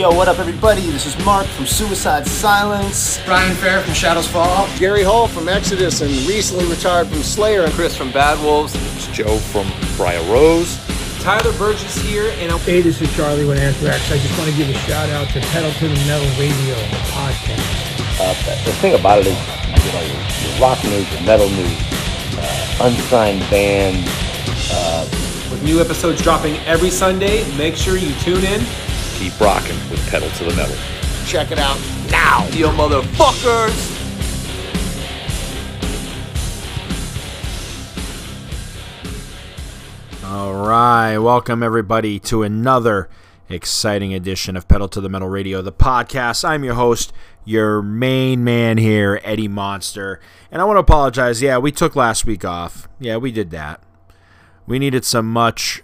Yo, what up, everybody? This is Mark from Suicide Silence. Brian Fair from Shadows Fall. Gary Holt from Exodus and recently retired from Slayer. And Chris from Bad Wolves. It's Joe from Briar Rose. Tyler Burgess here, and Hey, this is Charlie with Anthrax. I just want to give a shout out to Pedal to the Metal Radio podcast. Uh, the thing about it is, you know, your, your rock news, your metal news, uh, unsigned bands. Uh, with new episodes dropping every Sunday, make sure you tune in. Keep rocking with Pedal to the Metal. Check it out now, you motherfuckers! All right, welcome everybody to another exciting edition of Pedal to the Metal Radio, the podcast. I'm your host, your main man here, Eddie Monster, and I want to apologize. Yeah, we took last week off. Yeah, we did that. We needed some much,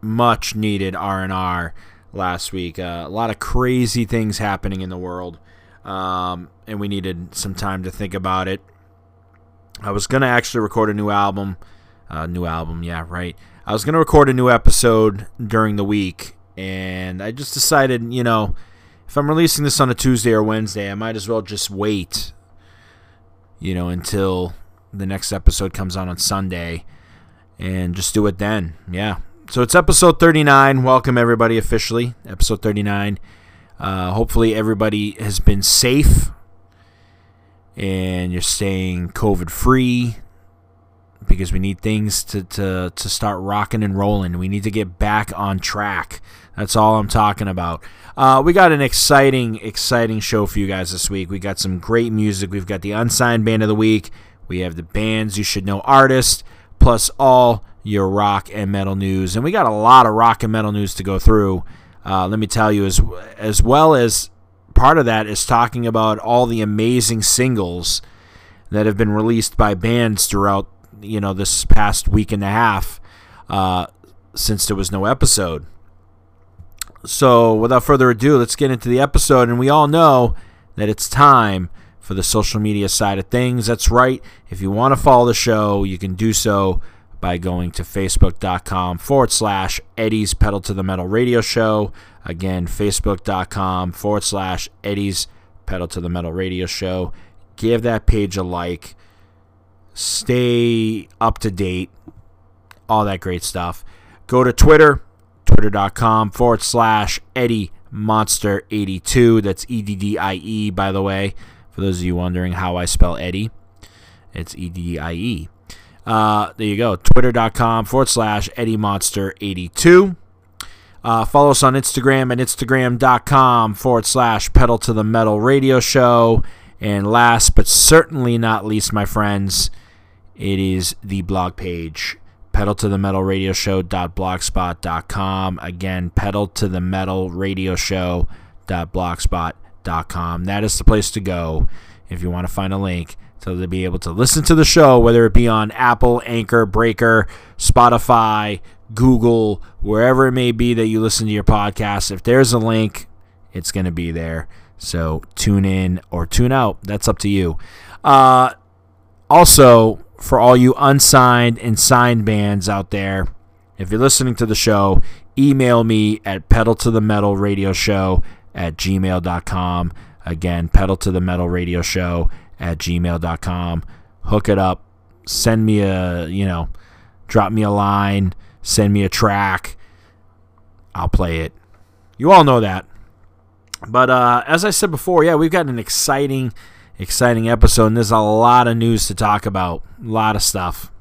much needed R and R last week. Uh, a lot of crazy things happening in the world, um, and we needed some time to think about it. I was gonna actually record a new album. Uh, new album, yeah, right. I was gonna record a new episode during the week, and I just decided, you know, if I'm releasing this on a Tuesday or Wednesday, I might as well just wait, you know, until the next episode comes out on Sunday, and just do it then. Yeah. So it's episode 39. Welcome everybody officially, episode 39. Uh, hopefully everybody has been safe and you're staying COVID free because we need things to, to, to start rocking and rolling. We need to get back on track. That's all I'm talking about. Uh, we got an exciting, exciting show for you guys this week. We got some great music. We've got the unsigned band of the week. We have the bands you should know artists, plus all your rock and metal news. And we got a lot of rock and metal news to go through. Uh, let me tell you, as as well as part of that is talking about all the amazing singles that have been released by bands throughout you know this past week and a half uh, since there was no episode. So without further ado, let's get into the episode, and we all know that it's time for the social media side of things. That's right. If you want to follow the show, you can do so by going to facebook.com forward slash Eddie's Pedal to the Metal Radio Show. Again, facebook.com forward slash Eddie's Pedal to the Metal Radio Show. Give that page a like stay up to date, all that great stuff. Go to Twitter, twitter.com forward slash Eddie Monster 82. That's E D D I E, by the way, for those of you wondering how I spell Eddie. It's E D D I E. Uh, there you go. Twitter.com forward slash Eddie Monster 82. Uh, follow us on Instagram at Instagram.com forward slash Pedal to the Metal Radio Show. And last but certainly not least, my friends, it is the blog page pedal to the metal radio show.blogspot.com again pedal to the metal radio show.blogspot.com that is the place to go if you want to find a link to be able to listen to the show whether it be on apple anchor breaker spotify google wherever it may be that you listen to your podcast. If there's a link it's going to be there. So tune in or tune out. That's up to you. Uh, also for all you unsigned and signed bands out there, if you're listening to the show, email me at pedal to the metal radio show at gmail.com. Again, pedal to the metal radio show at gmail.com. Hook it up. Send me a, you know, drop me a line. Send me a track. I'll play it. You all know that. But uh, as I said before, yeah, we've got an exciting exciting episode, and there's a lot of news to talk about. A lot of stuff.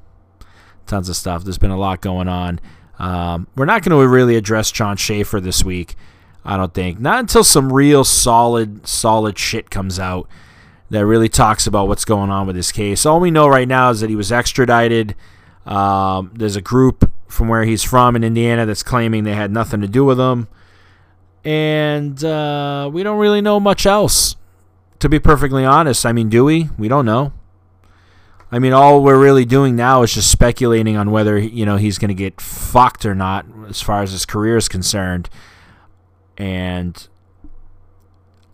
Tons of stuff. There's been a lot going on. Um, we're not going to really address Jon Schaffer this week, I don't think. Not until some real solid, solid shit comes out that really talks about what's going on with this case. All we know right now is that he was extradited. Um, there's a group from where he's from in Indiana that's claiming they had nothing to do with him. And uh, we don't really know much else to be perfectly honest. I mean, do we? We don't know. I mean, all we're really doing now is just speculating on whether you know he's going to get fucked or not, as far as his career is concerned. And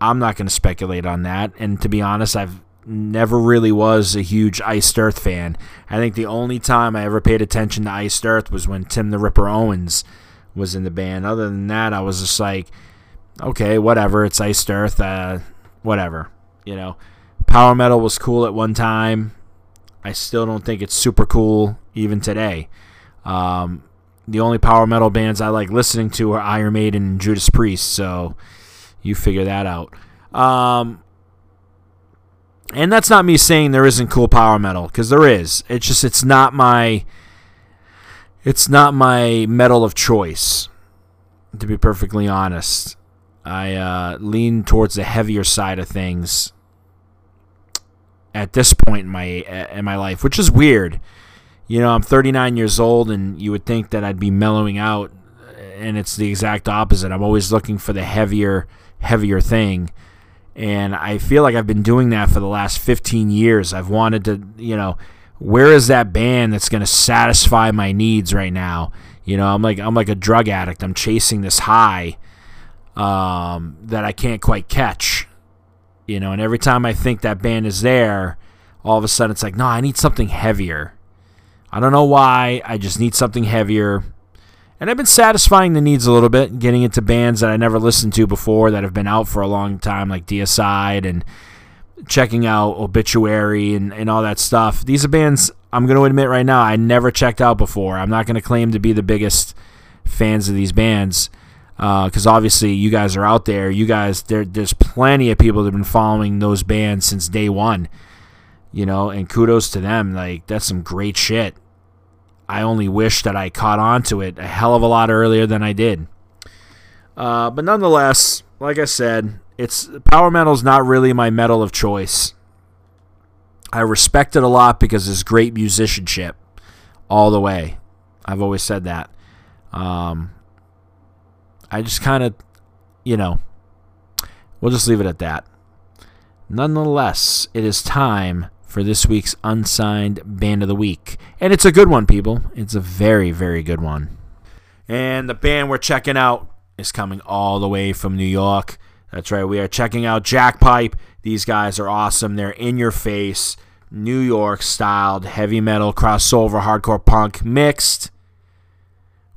I'm not going to speculate on that. And to be honest, I've never really was a huge Iced Earth fan. I think the only time I ever paid attention to Iced Earth was when Tim the Ripper Owens was in the band. Other than that, I was just like, okay, whatever. It's Iced Earth, uh, whatever. You know, power metal was cool at one time. I still don't think it's super cool even today. Um, the only power metal bands I like listening to are Iron Maiden and Judas Priest, so you figure that out. Um, and that's not me saying there isn't cool power metal because there is. It's just it's not my it's not my metal of choice. To be perfectly honest, I uh, lean towards the heavier side of things at this point in my in my life, which is weird. You know, I'm 39 years old, and you would think that I'd be mellowing out, and it's the exact opposite. I'm always looking for the heavier, heavier thing and I feel like I've been doing that for the last 15 years. I've wanted to, you know, where is that band that's going to satisfy my needs right now? You know, I'm like I'm like a drug addict. I'm chasing this high um, that I can't quite catch. You know, and every time I think that band is there, all of a sudden it's like, no, I need something heavier. I don't know why. I just need something heavier. And I've been satisfying the needs a little bit, getting into bands that I never listened to before that have been out for a long time, like Deicide, and checking out Obituary and, and all that stuff. These are bands I'm going to admit right now I never checked out before. I'm not going to claim to be the biggest fans of these bands because uh, obviously you guys are out there. You guys, there, there's plenty of people that have been following those bands since day one. You know, and kudos to them. Like that's some great shit. I only wish that I caught on to it a hell of a lot earlier than I did. Uh, but nonetheless, like I said, it's power metal's not really my metal of choice. I respect it a lot because it's great musicianship all the way. I've always said that. Um, I just kind of, you know, we'll just leave it at that. Nonetheless, it is time for this week's unsigned band of the week. And it's a good one, people. It's a very, very good one. And the band we're checking out is coming all the way from New York. That's right, we are checking out Jackpipe. These guys are awesome. They're in your face, New York styled heavy metal, crossover, hardcore punk mixed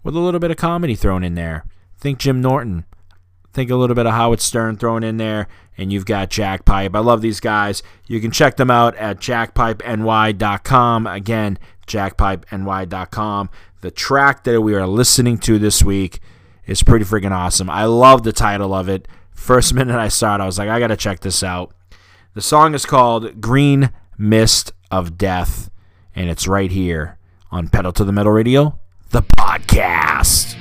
with a little bit of comedy thrown in there. Think Jim Norton. Think a little bit of Howard Stern thrown in there and you've got Jackpipe. I love these guys. You can check them out at jackpipeny.com. Again, jackpipeny.com. The track that we are listening to this week is pretty freaking awesome. I love the title of it. First minute I saw it, I was like, I got to check this out. The song is called Green Mist of Death, and it's right here on Pedal to the Metal Radio, the podcast.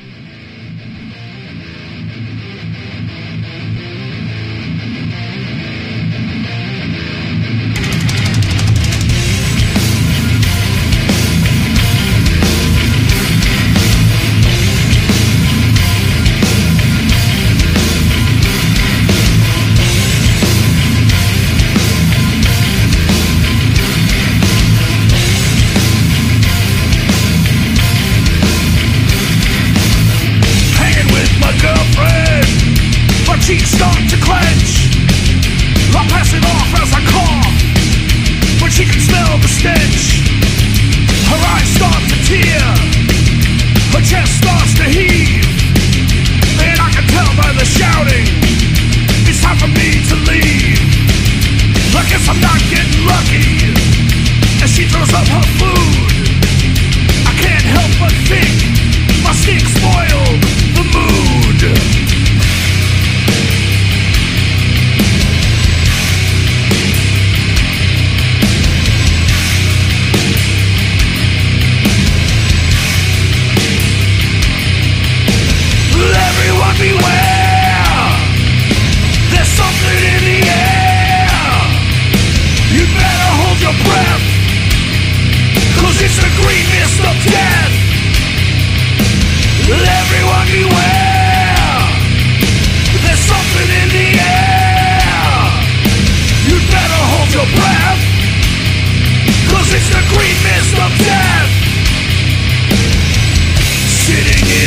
cheeks,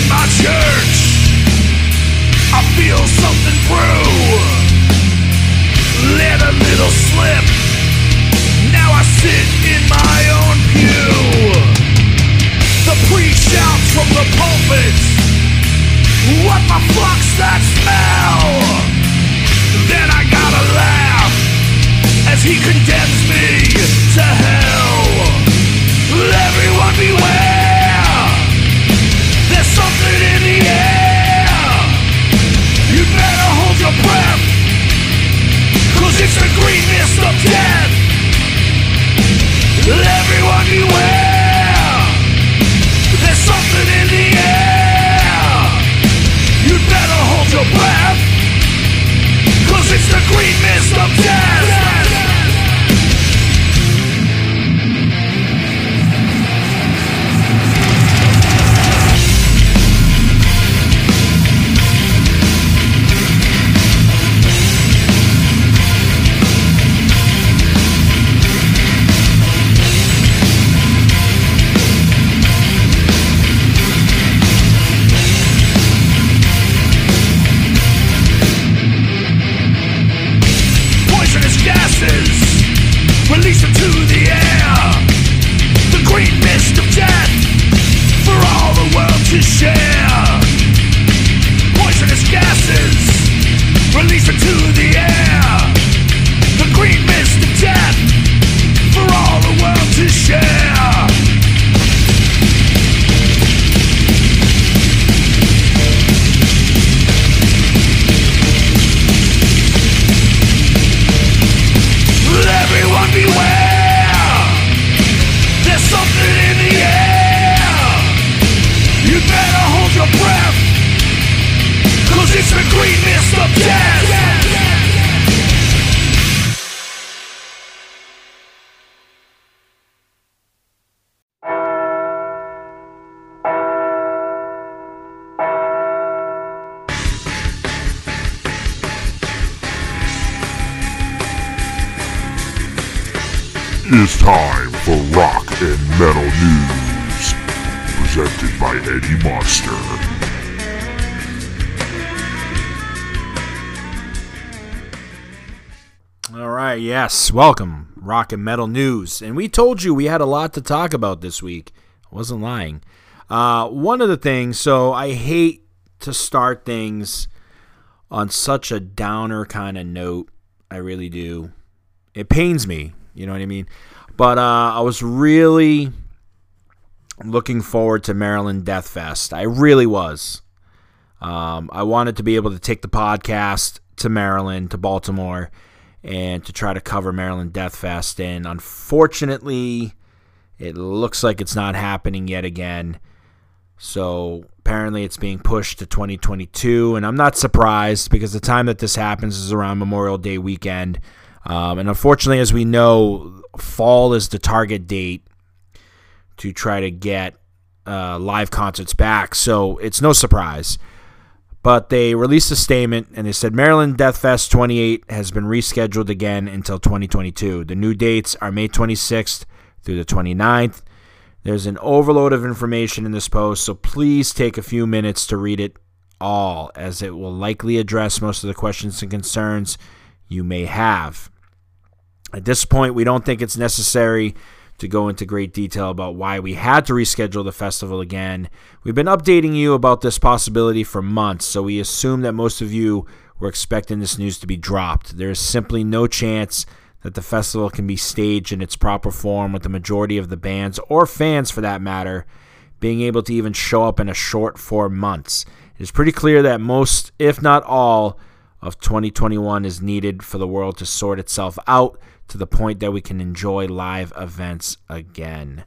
my church. I feel something brew Let a little slip. Now I sit in my own pew. The priest shouts from the pulpit What the fuck's that smell? Then I gotta laugh As he condemns presented by Eddie Monster. All right, yes, welcome, Rock and Metal News. And we told you we had a lot to talk about this week. I wasn't lying. Uh, one of the things, so I hate to start things on such a downer kind of note. I really do. It pains me, you know what I mean? But uh, I was really looking forward to Maryland Deathfest. I really was. Um, I wanted to be able to take the podcast to Maryland, to Baltimore, and to try to cover Maryland Deathfest. And unfortunately, it looks like it's not happening yet again. So apparently, it's being pushed to 2022, and I'm not surprised because the time that this happens is around Memorial Day weekend. Um, and unfortunately, as we know, fall is the target date to try to get uh, live concerts back. So it's no surprise. But they released a statement and they said Maryland Deathfest 28 has been rescheduled again until 2022. The new dates are May 26th through the 29th. There's an overload of information in this post, so please take a few minutes to read it all, as it will likely address most of the questions and concerns you may have. At this point, we don't think it's necessary to go into great detail about why we had to reschedule the festival again. We've been updating you about this possibility for months, so we assume that most of you were expecting this news to be dropped. There is simply no chance that the festival can be staged in its proper form with the majority of the bands, or fans for that matter, being able to even show up in a short four months. It is pretty clear that most, if not all, of 2021 is needed for the world to sort itself out to the point that we can enjoy live events again.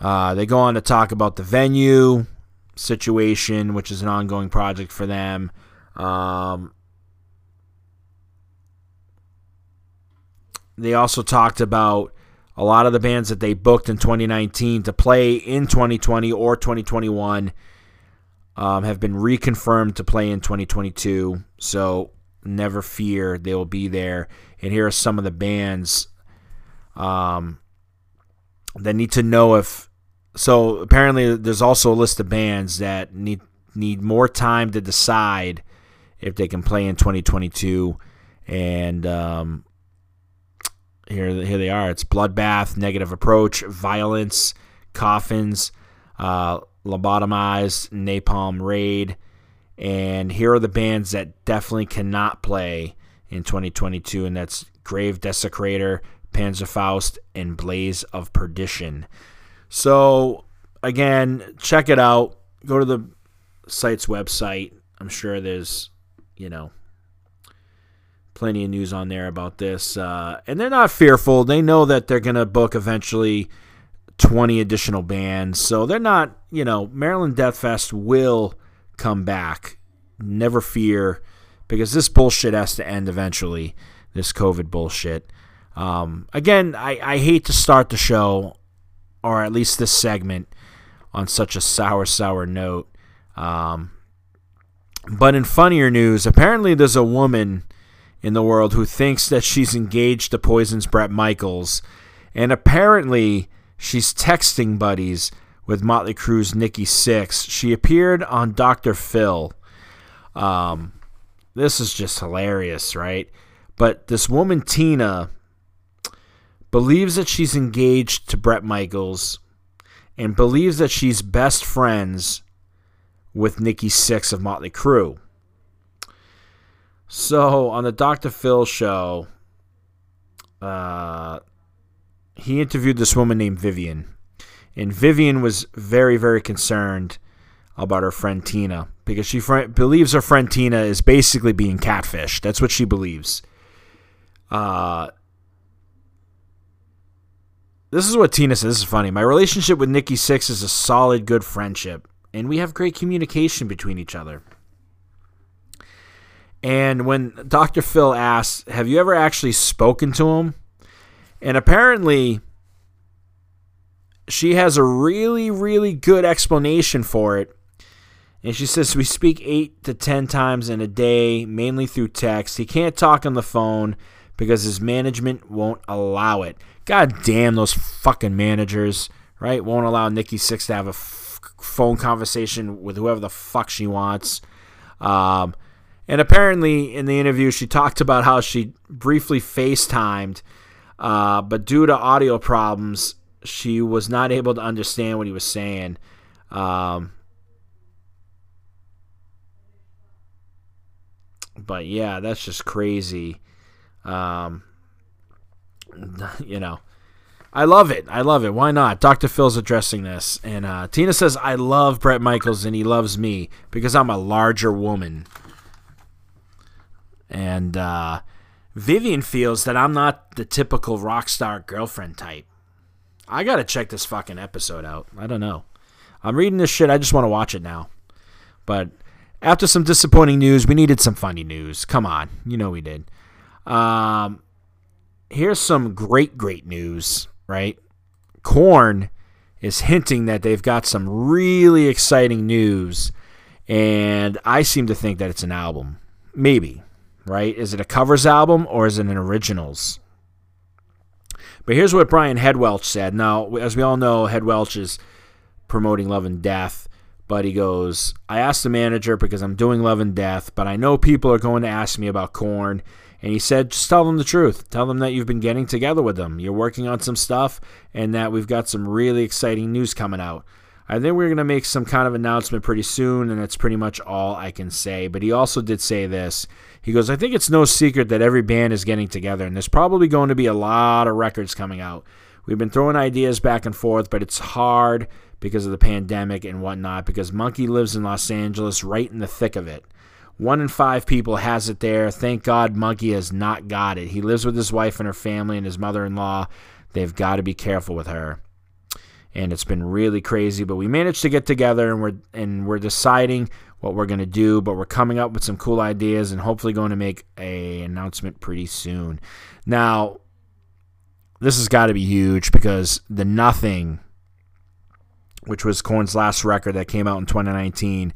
Uh, they go on to talk about the venue situation, which is an ongoing project for them. Um, they also talked about a lot of the bands that they booked in 2019 to play in 2020 or 2021 um, have been reconfirmed to play in 2022. So never fear, they will be there. And here are some of the bands um, that need to know if. So apparently, there's also a list of bands that need need more time to decide if they can play in 2022. And um, here, here they are. It's Bloodbath, Negative Approach, Violence, Coffins, uh, Lobotomized, Napalm Raid, and here are the bands that definitely cannot play in 2022, and that's Grave Desecrator, Panzerfaust, and Blaze of Perdition. So, again, check it out. Go to the site's website. I'm sure there's, you know, plenty of news on there about this. Uh, and they're not fearful. They know that they're going to book eventually 20 additional bands. So they're not, you know, Maryland Deathfest will come back. Never fear, because this bullshit has to end eventually. This COVID bullshit. Um, again, I, I hate to start the show, or at least this segment, on such a sour, sour note. Um, but in funnier news, apparently there's a woman in the world who thinks that she's engaged to Poison's Bret Michaels, and apparently she's texting buddies with Motley Crue's Nikki Sixx. She appeared on Dr. Phil. Um, this is just hilarious, right? But this woman, Tina, believes that she's engaged to Bret Michaels and believes that she's best friends with Nikki Sixx of Motley Crue. So on the Dr. Phil show, uh, he interviewed this woman named Vivian. And Vivian was very, very concerned about her friend Tina because she fr- believes her friend Tina is basically being catfished. That's what she believes. Uh, this is what Tina says. This is funny. My relationship with Nikki Sixx is a solid, good friendship, and we have great communication between each other. And when Dr. Phil asks, Have you ever actually spoken to him? And apparently, she has a really, really good explanation for it. And she says, We speak eight to ten times in a day, mainly through text. He can't talk on the phone because his management won't allow it. God damn those fucking managers, right? Won't allow Nikki Sixx to have a f- phone conversation with whoever the fuck she wants. Um, and apparently, in the interview, she talked about how she briefly FaceTimed, uh, but due to audio problems, she was not able to understand what he was saying. Um, but yeah, that's just crazy. Um, you know, I love it. I love it. Why not? Dr. Phil's addressing this. And uh, Tina says, I love Bret Michaels and he loves me because I'm a larger woman. And uh, Vivian feels that I'm not the typical rock star girlfriend type. I got to check this fucking episode out. I don't know. I'm reading this shit. I just want to watch it now. But after some disappointing news, we needed some funny news. Come on. You know we did. Um, here's some great, great news, right? Korn is hinting that they've got some really exciting news, and I seem to think that it's an album. Maybe, right? Is it a covers album or is it an originals? But here's what Brian Head Welch said. Now, as we all know, Head Welch is promoting Love and Death, but he goes, I asked the manager because I'm doing Love and Death, but I know people are going to ask me about Korn. And he said, just tell them the truth. Tell them that you've been getting together with them. You're working on some stuff and that we've got some really exciting news coming out. I think we're going to make some kind of announcement pretty soon, and that's pretty much all I can say. But he also did say this. He goes, I think it's no secret that every band is getting together, and there's probably going to be a lot of records coming out. We've been throwing ideas back and forth, but it's hard because of the pandemic and whatnot, because Monkey lives in Los Angeles right in the thick of it. One in five people has it there. Thank God Monkey has not got it. He lives with his wife and her family and his mother in law. They've got to be careful with her. And it's been really crazy, but we managed to get together and we're and we're deciding what we're going to do, but we're coming up with some cool ideas and hopefully going to make a announcement pretty soon. Now, this has got to be huge because the Nothing which was Korn's last record that came out in 2019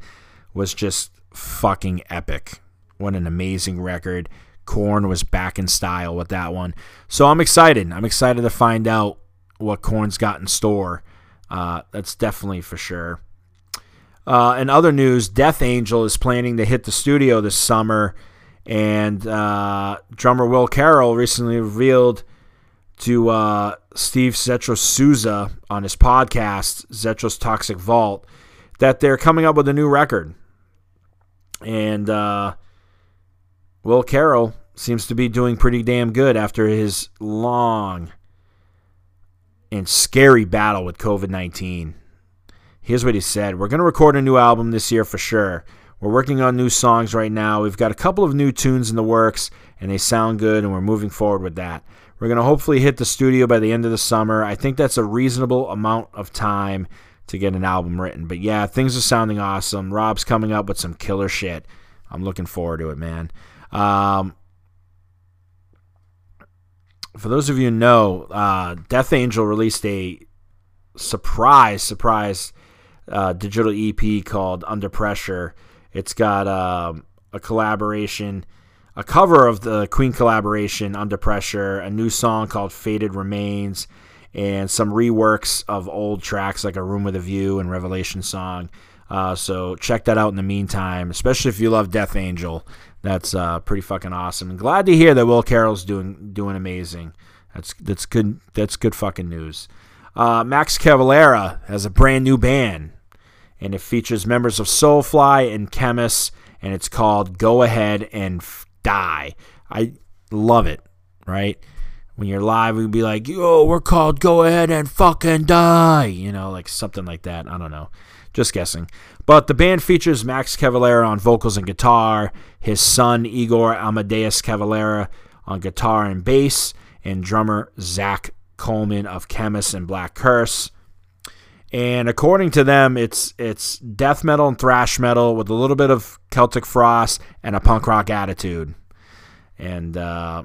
was just fucking epic. What an amazing record. Korn was back in style with that one. So I'm excited. I'm excited to find out what Korn's got in store. Uh, that's definitely for sure. Uh, in other news, Death Angel is planning to hit the studio this summer, and uh, drummer Will Carroll recently revealed to uh, Steve Zetro Souza on his podcast, Zetro's Toxic Vault, that they're coming up with a new record. And uh, Will Carroll seems to be doing pretty damn good after his long and scary battle with COVID 19. Here's what he said We're going to record a new album this year for sure. We're working on new songs right now. We've got a couple of new tunes in the works, and they sound good, and we're moving forward with that. We're going to hopefully hit the studio by the end of the summer. I think that's a reasonable amount of time to get an album written. But yeah, things are sounding awesome. Rob's coming up with some killer shit. I'm looking forward to it, man. Um, for those of you who know, uh, Death Angel released a surprise, surprise uh, digital EP called Under Pressure. It's got um, a collaboration, a cover of the Queen collaboration Under Pressure, a new song called Faded Remains, and some reworks of old tracks like A Room with a View and Revelation Song. Uh, so check that out in the meantime, especially if you love Death Angel. That's uh, pretty fucking awesome. glad to hear that Will Carroll's doing doing amazing. That's that's good. That's good fucking news. Uh, Max Cavalera has a brand new band, and it features members of Soulfly and Khemmis, and it's called Go Ahead and F- Die. I love it. Right when you're live, we'd be like, "Yo, we're called Go Ahead and Fucking Die," you know, like something like that. I don't know. Just guessing. But the band features Max Cavalera on vocals and guitar, his son Igor Amadeus Cavalera on guitar and bass, and drummer Zach Coleman of Khemmis and Black Curse. And according to them, it's it's death metal and thrash metal with a little bit of Celtic frost and a punk rock attitude. And uh,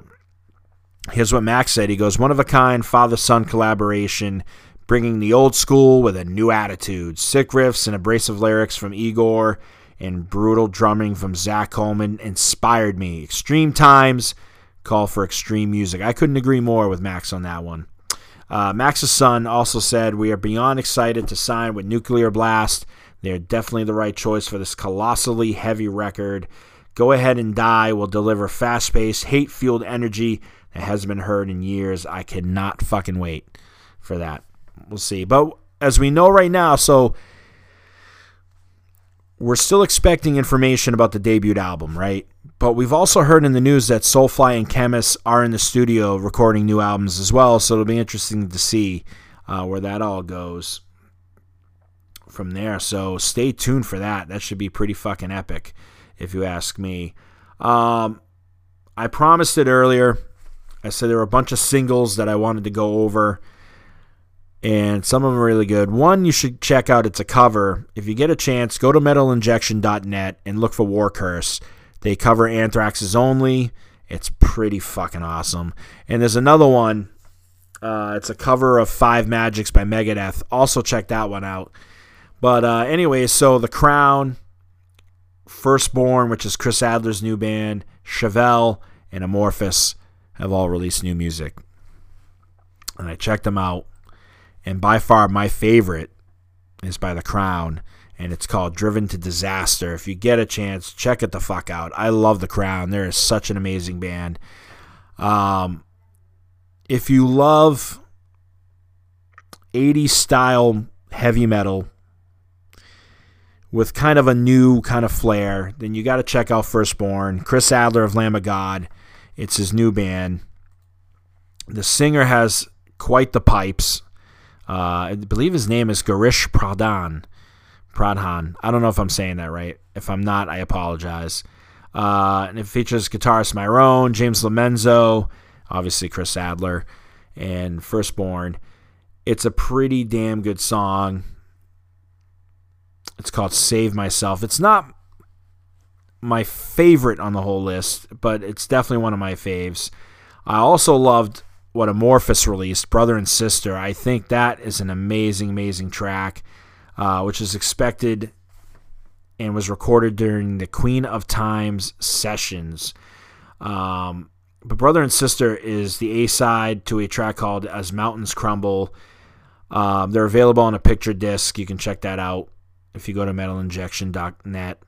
here's what Max said. He goes, one of a kind father son collaboration, bringing the old school with a new attitude. Sick riffs and abrasive lyrics from Igor and brutal drumming from Zach Coleman inspired me. Extreme times call for extreme music. I couldn't agree more with Max on that one. Uh, Max's son also said, We are beyond excited to sign with Nuclear Blast. They're definitely the right choice for this colossally heavy record. Go Ahead and Die will deliver fast paced, hate fueled energy that hasn't been heard in years. I cannot fucking wait for that. We'll see. But as we know right now, so we're still expecting information about the debut album, right? But we've also heard in the news that Soulfly and Khemmis are in the studio recording new albums as well. So it'll be interesting to see uh, where that all goes from there. So stay tuned for that. That should be pretty fucking epic, if you ask me. Um, I promised it earlier. I said there were a bunch of singles that I wanted to go over, and some of them are really good. One you should check out. It's a cover. If you get a chance, go to metalinjection.net and look for War Curse. They cover Anthrax's Only. It's pretty fucking awesome. And there's another one. Uh, it's a cover of Five Magics by Megadeth. Also check that one out. But uh, anyway, so The Crown, Firstborne, which is Chris Adler's new band, Chevelle, and Amorphis have all released new music. And I checked them out. And by far my favorite is by The Crown and it's called Driven to Disaster. If you get a chance, check it the fuck out. I love The Crown. They're such an amazing band. Um, if you love 80s style heavy metal with kind of a new kind of flair, then you got to check out Firstborne. Chris Adler of Lamb of God. It's his new band. The singer has quite the pipes. Uh, I believe his name is Garish Pradhan. Pradhan. I don't know if I'm saying that right. If I'm not, I apologize. Uh, and it features guitarist Myrone, James Lomenzo, obviously Chris Adler, and Firstborne. It's a pretty damn good song. It's called Save Myself. It's not my favorite on the whole list, but it's definitely one of my faves. I also loved what Amorphis released, Brother and Sister. I think that is an amazing, amazing track uh, which is expected and was recorded during the Queen of Times sessions. Um, but Brother and Sister is the A side to a track called As Mountains Crumble. Um, they're available on a picture disc. You can check that out if you go to metalinjection.net.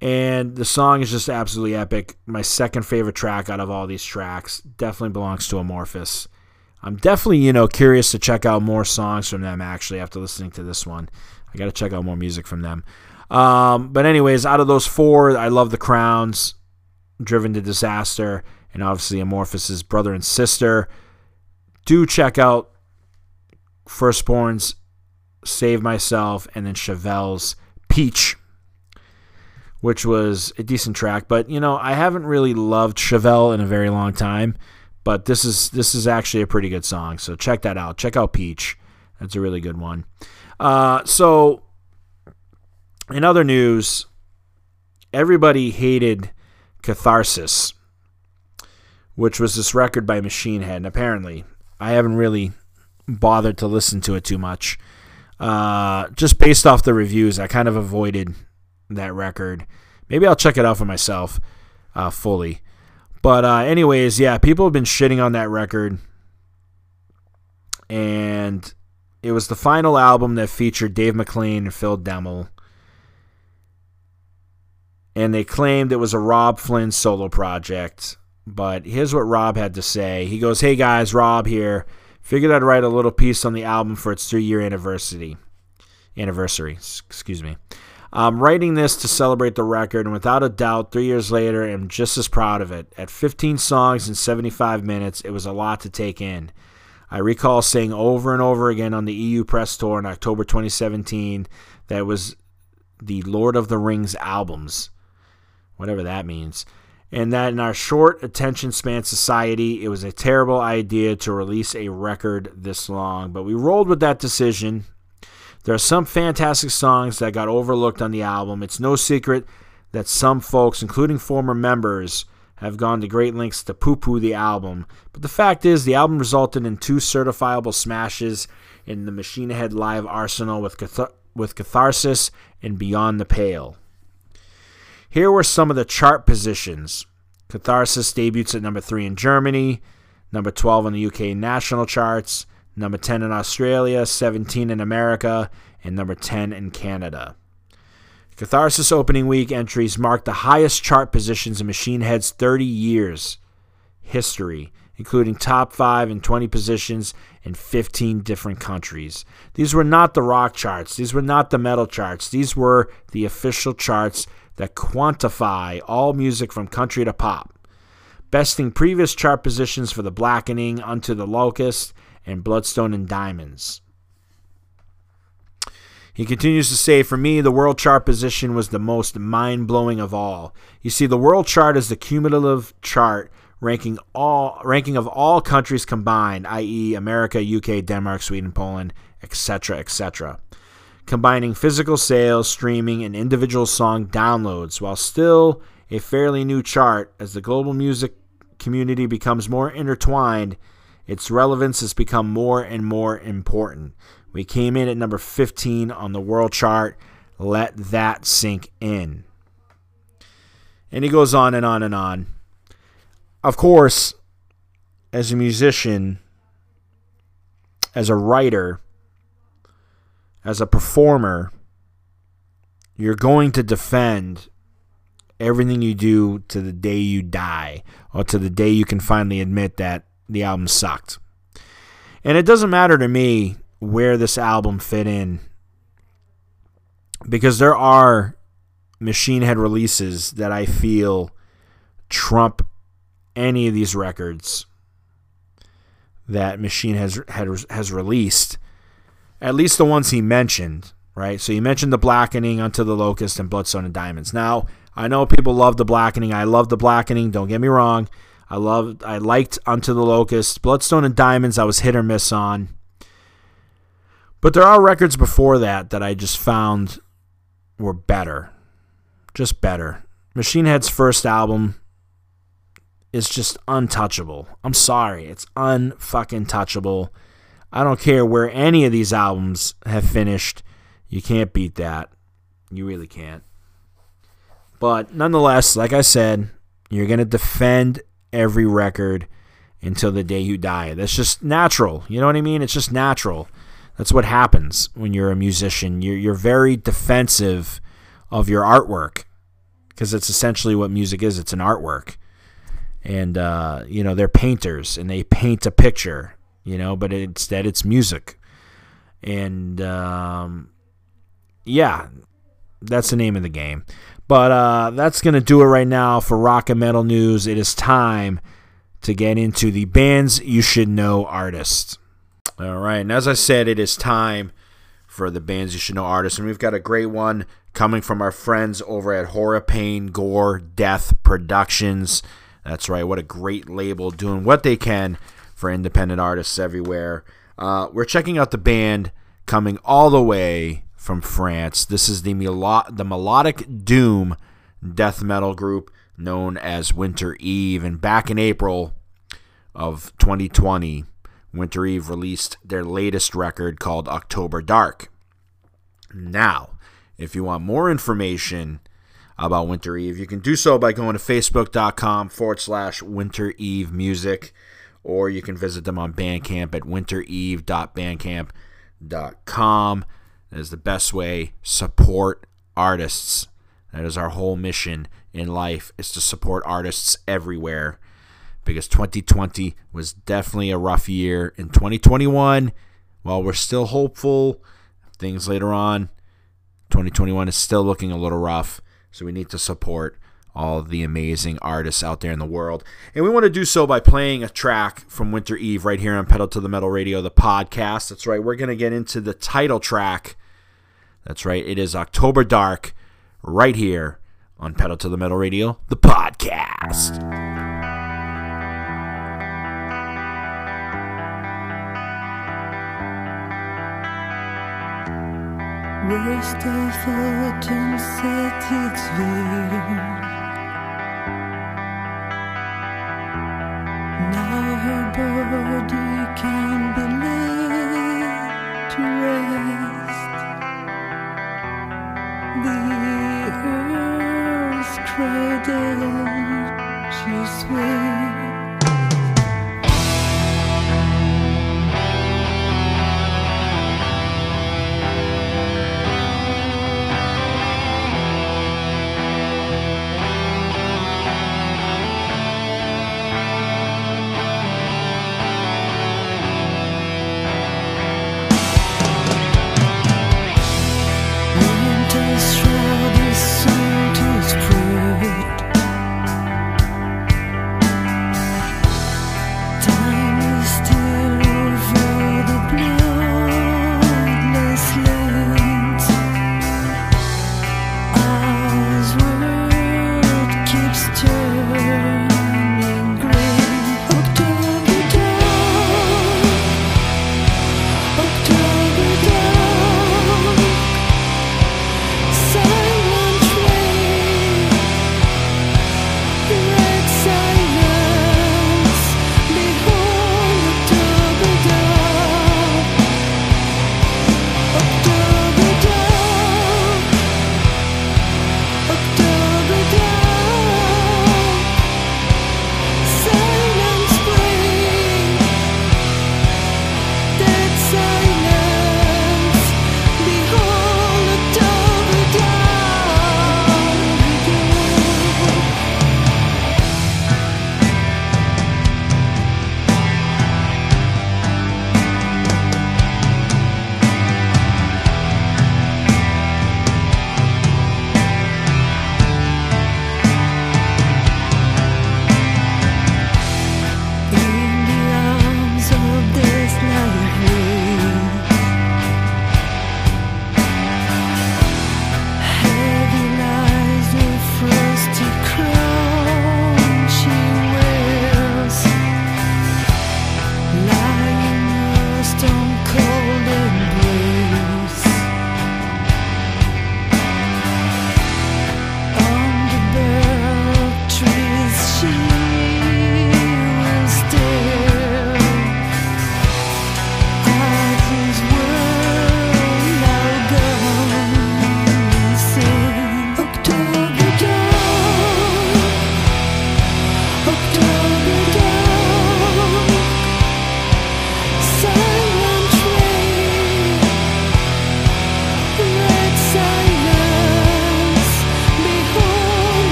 And the song is just absolutely epic. My second favorite track out of all these tracks definitely belongs to Amorphis. I'm definitely, you know, curious to check out more songs from them actually after listening to this one. I got to check out more music from them. Um, but anyways, out of those four, I love the Crowns, Driven to Disaster, and obviously Amorphis' brother and sister. Do check out Firstborne's Save Myself and then Chevelle's Peach, which was a decent track. But, you know, I haven't really loved Chevelle in a very long time. But this is this is actually a pretty good song, so check that out. Check out Peach. That's a really good one. Uh, so, in other news, everybody hated Catharsis, which was this record by Machine Head. And apparently, I haven't really bothered to listen to it too much. Uh, just based off the reviews, I kind of avoided that record. Maybe I'll check it out for myself uh, fully. But uh, anyways, yeah, people have been shitting on that record, and it was the final album that featured Dave McClain and Phil Demmel. And they claimed it was a Rob Flynn solo project. But here's what Rob had to say. He goes, Hey guys, Rob here. Figured I'd write a little piece on the album for its three year anniversary. Anniversary, excuse me. I'm writing this to celebrate the record, and without a doubt, three years later, I'm just as proud of it. At 15 songs in 75 minutes, it was a lot to take in. I recall saying over and over again on the EU press tour in October 2017 that was the Lord of the Rings albums, whatever that means. and that in our short attention span society, it was a terrible idea to release a record this long. But we rolled with that decision. There are some fantastic songs that got overlooked on the album. It's no secret that some folks, including former members, have gone to great lengths to poo poo the album. But the fact is, the album resulted in two certifiable smashes in the Machine Head Live arsenal with, cath- with Catharsis and Beyond the Pale. Here were some of the chart positions. Catharsis debuts at number 3 in Germany, number 12 on the UK national charts, number 10 in Australia, 17 in America, and number 10 in Canada. Catharsis opening week entries marked the highest chart positions in Machine Head's 30 years history, including top 5 and 20 positions in 15 different countries. These were not the rock charts, these were not the metal charts, these were the official charts that quantify all music from country to pop, besting previous chart positions for The Blackening, Unto the Locust, and Bloodstone and Diamonds. He continues to say, For me, the world chart position was the most mind blowing of all. You see, the world chart is the cumulative chart ranking all ranking of all countries combined, i.e., America, UK, Denmark, Sweden, Poland, etc., etc combining physical sales, streaming, and individual song downloads, while still a fairly new chart as the global music community becomes more intertwined, its relevance has become more and more important. We came in at number 15 on the world chart. Let that sink in. And he goes on and on and on. Of course, as a musician, as a writer, as a performer, you're going to defend everything you do to the day you die or to the day you can finally admit that the album sucked. And it doesn't matter to me where this album fit in because there are Machine Head releases that I feel trump any of these records that Machine has has, has released at least the ones he mentioned, right? So he mentioned the blackening unto the locust and bloodstone and diamonds. Now, I know people love the blackening. I love the blackening. Don't get me wrong. I loved I liked Unto the Locust. Bloodstone and Diamonds I was hit or miss on. But there are records before that that I just found were better. Just better. Machine Head's first album is just untouchable. I'm sorry. It's unfucking touchable. I don't care where any of these albums have finished. You can't beat that. You really can't. But nonetheless, like I said, you're going to defend every record until the day you die. That's just natural. You know what I mean? It's just natural. That's what happens when you're a musician. You're, you're very defensive of your artwork because it's essentially what music is it's an artwork. And, uh, you know, they're painters and they paint a picture you know, but instead it's music. And um, yeah, that's the name of the game. But uh, that's going to do it right now for rock and metal news. It is time to get into the bands you should know artists. All right, and as I said, it is time for the bands you should know artists, and we've got a great one coming from our friends over at Horror Pain Gore Death Productions. That's right, what a great label doing what they can for independent artists everywhere. Uh, we're checking out the band coming all the way from France. This is the, melo- the melodic doom death metal group known as Wintereve. And back in April of 2020, Wintereve released their latest record called October Dark. Now, if you want more information about Wintereve, you can do so by going to facebook.com forward slash Wintereve Music or you can visit them on Bandcamp at wintereve.bandcamp.com. That is the best way. Support artists. That is our whole mission in life is to support artists everywhere because 2020 was definitely a rough year. In 2021, while we're still hopeful, things later on, 2021 is still looking a little rough. So we need to support all the amazing artists out there in the world. And we want to do so by playing a track from Wintereve right here on Pedal to the Metal Radio, the podcast. That's right, we're going to get into the title track. That's right, it is October Dark right here on Pedal to the Metal Radio, the podcast. Waste of set its Now her body can be laid to rest. The earth's cradle she sways.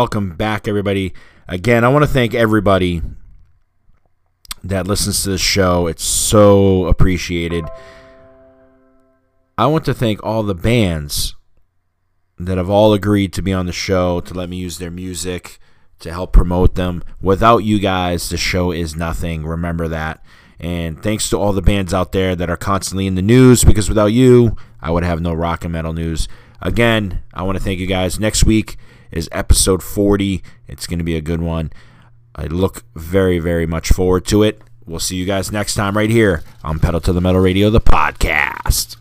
Welcome back, everybody. Again, I want to thank everybody that listens to the show. It's so appreciated. I want to thank all the bands that have all agreed to be on the show, to let me use their music, to help promote them. Without you guys, the show is nothing. Remember that. And thanks to all the bands out there that are constantly in the news, because without you, I would have no rock and metal news. Again, I want to thank you guys. Next week is episode 40. It's going to be a good one. I look very, very much forward to it. We'll see you guys next time right here on Pedal to the Metal Radio, the podcast.